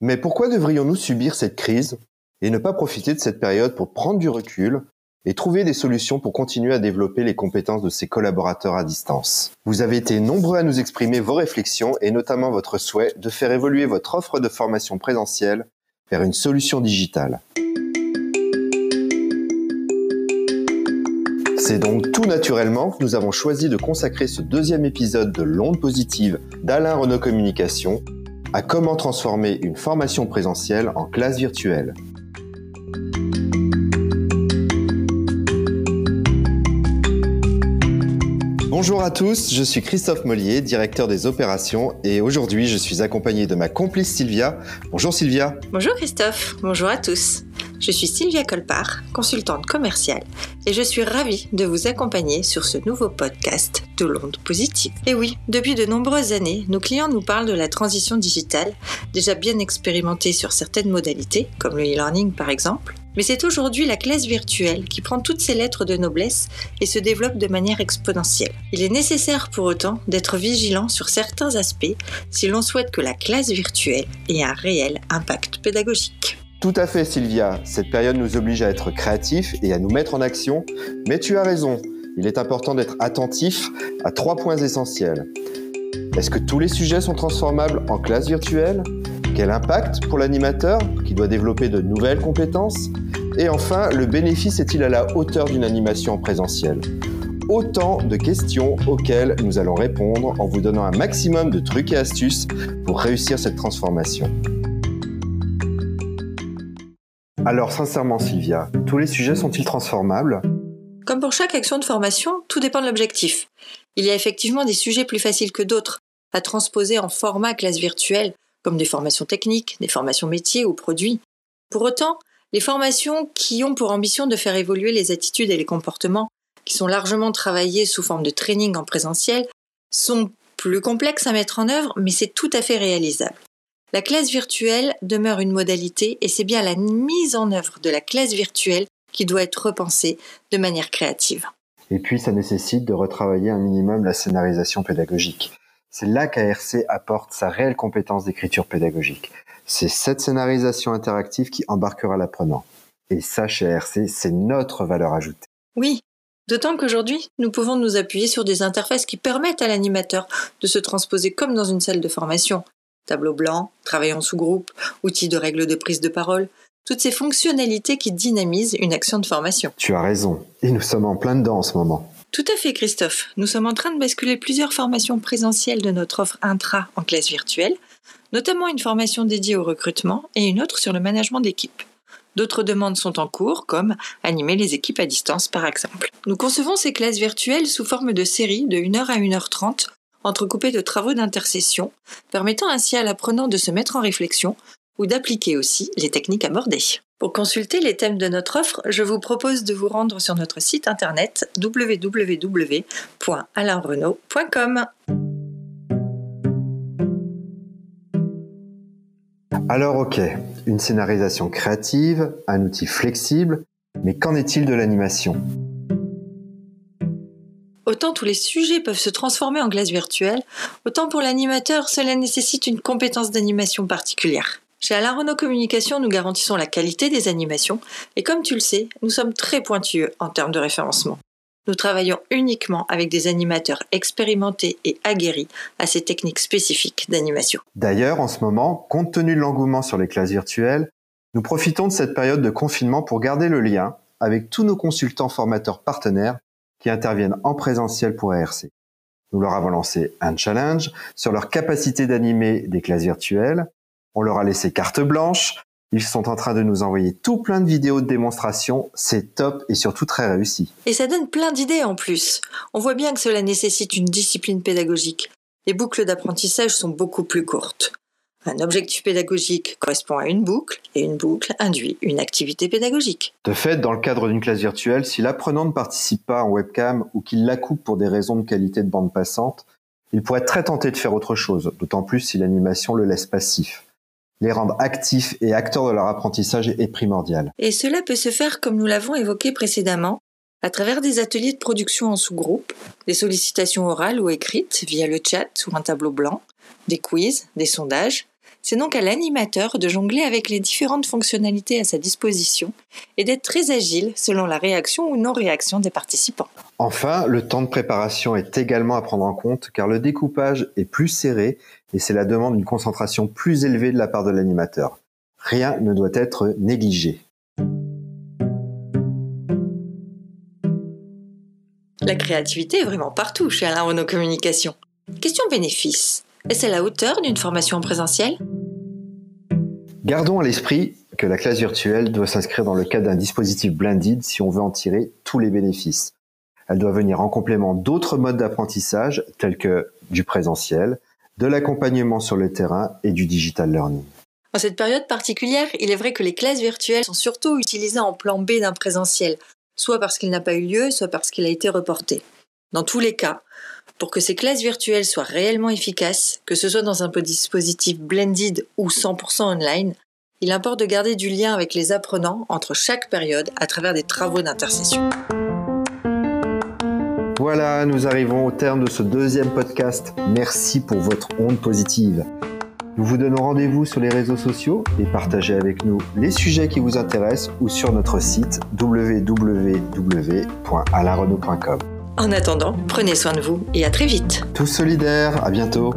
Mais pourquoi devrions-nous subir cette crise et ne pas profiter de cette période pour prendre du recul et trouver des solutions pour continuer à développer les compétences de ses collaborateurs à distance? Vous avez été nombreux à nous exprimer vos réflexions et notamment votre souhait de faire évoluer votre offre de formation présentielle vers une solution digitale. C'est donc tout naturellement que nous avons choisi de consacrer ce deuxième épisode de l'onde positive d'Alain Renault Communication à comment transformer une formation présentielle en classe virtuelle. Bonjour à tous, je suis Christophe Mollier, directeur des opérations et aujourd'hui je suis accompagné de ma complice Sylvia. Bonjour Sylvia. Bonjour Christophe, bonjour à tous. Je suis Sylvia Colpart, consultante commerciale, et je suis ravie de vous accompagner sur ce nouveau podcast de l'onde positive. Et oui, depuis de nombreuses années, nos clients nous parlent de la transition digitale, déjà bien expérimentée sur certaines modalités, comme le e-learning par exemple, mais c'est aujourd'hui la classe virtuelle qui prend toutes ses lettres de noblesse et se développe de manière exponentielle. Il est nécessaire pour autant d'être vigilant sur certains aspects si l'on souhaite que la classe virtuelle ait un réel impact pédagogique. Tout à fait Sylvia, cette période nous oblige à être créatifs et à nous mettre en action, mais tu as raison, il est important d'être attentif à trois points essentiels. Est-ce que tous les sujets sont transformables en classe virtuelle? Quel impact pour l'animateur qui doit développer de nouvelles compétences? Et enfin, le bénéfice est-il à la hauteur d'une animation en présentiel? Autant de questions auxquelles nous allons répondre en vous donnant un maximum de trucs et astuces pour réussir cette transformation. Alors sincèrement Sylvia, tous les sujets sont-ils transformables? Comme pour chaque action de formation, tout dépend de l'objectif. Il y a effectivement des sujets plus faciles que d'autres à transposer en format classe virtuelle, comme des formations techniques, des formations métiers ou produits. Pour autant, les formations qui ont pour ambition de faire évoluer les attitudes et les comportements, qui sont largement travaillées sous forme de training en présentiel, sont plus complexes à mettre en œuvre, mais c'est tout à fait réalisable. La classe virtuelle demeure une modalité et c'est bien la mise en œuvre de la classe virtuelle qui doit être repensée de manière créative. Et puis ça nécessite de retravailler un minimum la scénarisation pédagogique. C'est là qu'ARC apporte sa réelle compétence d'écriture pédagogique. C'est cette scénarisation interactive qui embarquera l'apprenant. Et ça, chez RC, c'est notre valeur ajoutée. Oui, d'autant qu'aujourd'hui, nous pouvons nous appuyer sur des interfaces qui permettent à l'animateur de se transposer comme dans une salle de formation. Tableau blanc, travail en sous-groupe, outils de règles de prise de parole, toutes ces fonctionnalités qui dynamisent une action de formation. Tu as raison, et nous sommes en plein dedans en ce moment. Tout à fait, Christophe. Nous sommes en train de basculer plusieurs formations présentielles de notre offre intra en classe virtuelle notamment une formation dédiée au recrutement et une autre sur le management d'équipe. D'autres demandes sont en cours, comme animer les équipes à distance par exemple. Nous concevons ces classes virtuelles sous forme de séries de 1h à 1h30, entrecoupées de travaux d'intercession, permettant ainsi à l'apprenant de se mettre en réflexion ou d'appliquer aussi les techniques abordées. Pour consulter les thèmes de notre offre, je vous propose de vous rendre sur notre site internet www.alainrenault.com. Alors ok, une scénarisation créative, un outil flexible, mais qu'en est-il de l'animation? Autant tous les sujets peuvent se transformer en glace virtuelle, autant pour l'animateur, cela nécessite une compétence d'animation particulière. Chez Alain Renault Communication, nous garantissons la qualité des animations et comme tu le sais, nous sommes très pointueux en termes de référencement. Nous travaillons uniquement avec des animateurs expérimentés et aguerris à ces techniques spécifiques d'animation. D'ailleurs, en ce moment, compte tenu de l'engouement sur les classes virtuelles, nous profitons de cette période de confinement pour garder le lien avec tous nos consultants formateurs partenaires qui interviennent en présentiel pour ARC. Nous leur avons lancé un challenge sur leur capacité d'animer des classes virtuelles. On leur a laissé carte blanche ils sont en train de nous envoyer tout plein de vidéos de démonstration. C'est top et surtout très réussi. Et ça donne plein d'idées en plus. On voit bien que cela nécessite une discipline pédagogique. Les boucles d'apprentissage sont beaucoup plus courtes. Un objectif pédagogique correspond à une boucle et une boucle induit une activité pédagogique. De fait, dans le cadre d'une classe virtuelle, si l'apprenant ne participe pas en webcam ou qu'il la coupe pour des raisons de qualité de bande passante, il pourrait être très tenté de faire autre chose, d'autant plus si l'animation le laisse passif les rendre actifs et acteurs de leur apprentissage est primordial. Et cela peut se faire comme nous l'avons évoqué précédemment, à travers des ateliers de production en sous-groupe, des sollicitations orales ou écrites via le chat ou un tableau blanc, des quiz, des sondages. C'est donc à l'animateur de jongler avec les différentes fonctionnalités à sa disposition et d'être très agile selon la réaction ou non-réaction des participants. Enfin, le temps de préparation est également à prendre en compte car le découpage est plus serré et c'est la demande d'une concentration plus élevée de la part de l'animateur. Rien ne doit être négligé. La créativité est vraiment partout chez Alain Renault Communication. Question bénéfice. Est-ce à la hauteur d'une formation en présentiel Gardons à l'esprit que la classe virtuelle doit s'inscrire dans le cadre d'un dispositif blended si on veut en tirer tous les bénéfices. Elle doit venir en complément d'autres modes d'apprentissage tels que du présentiel, de l'accompagnement sur le terrain et du digital learning. En cette période particulière, il est vrai que les classes virtuelles sont surtout utilisées en plan B d'un présentiel, soit parce qu'il n'a pas eu lieu, soit parce qu'il a été reporté. Dans tous les cas, pour que ces classes virtuelles soient réellement efficaces, que ce soit dans un dispositif blended ou 100% online, il importe de garder du lien avec les apprenants entre chaque période à travers des travaux d'intercession. Voilà, nous arrivons au terme de ce deuxième podcast. Merci pour votre onde positive. Nous vous donnons rendez-vous sur les réseaux sociaux et partagez avec nous les sujets qui vous intéressent ou sur notre site www.alarenault.com. En attendant, prenez soin de vous et à très vite. Tous solidaires, à bientôt.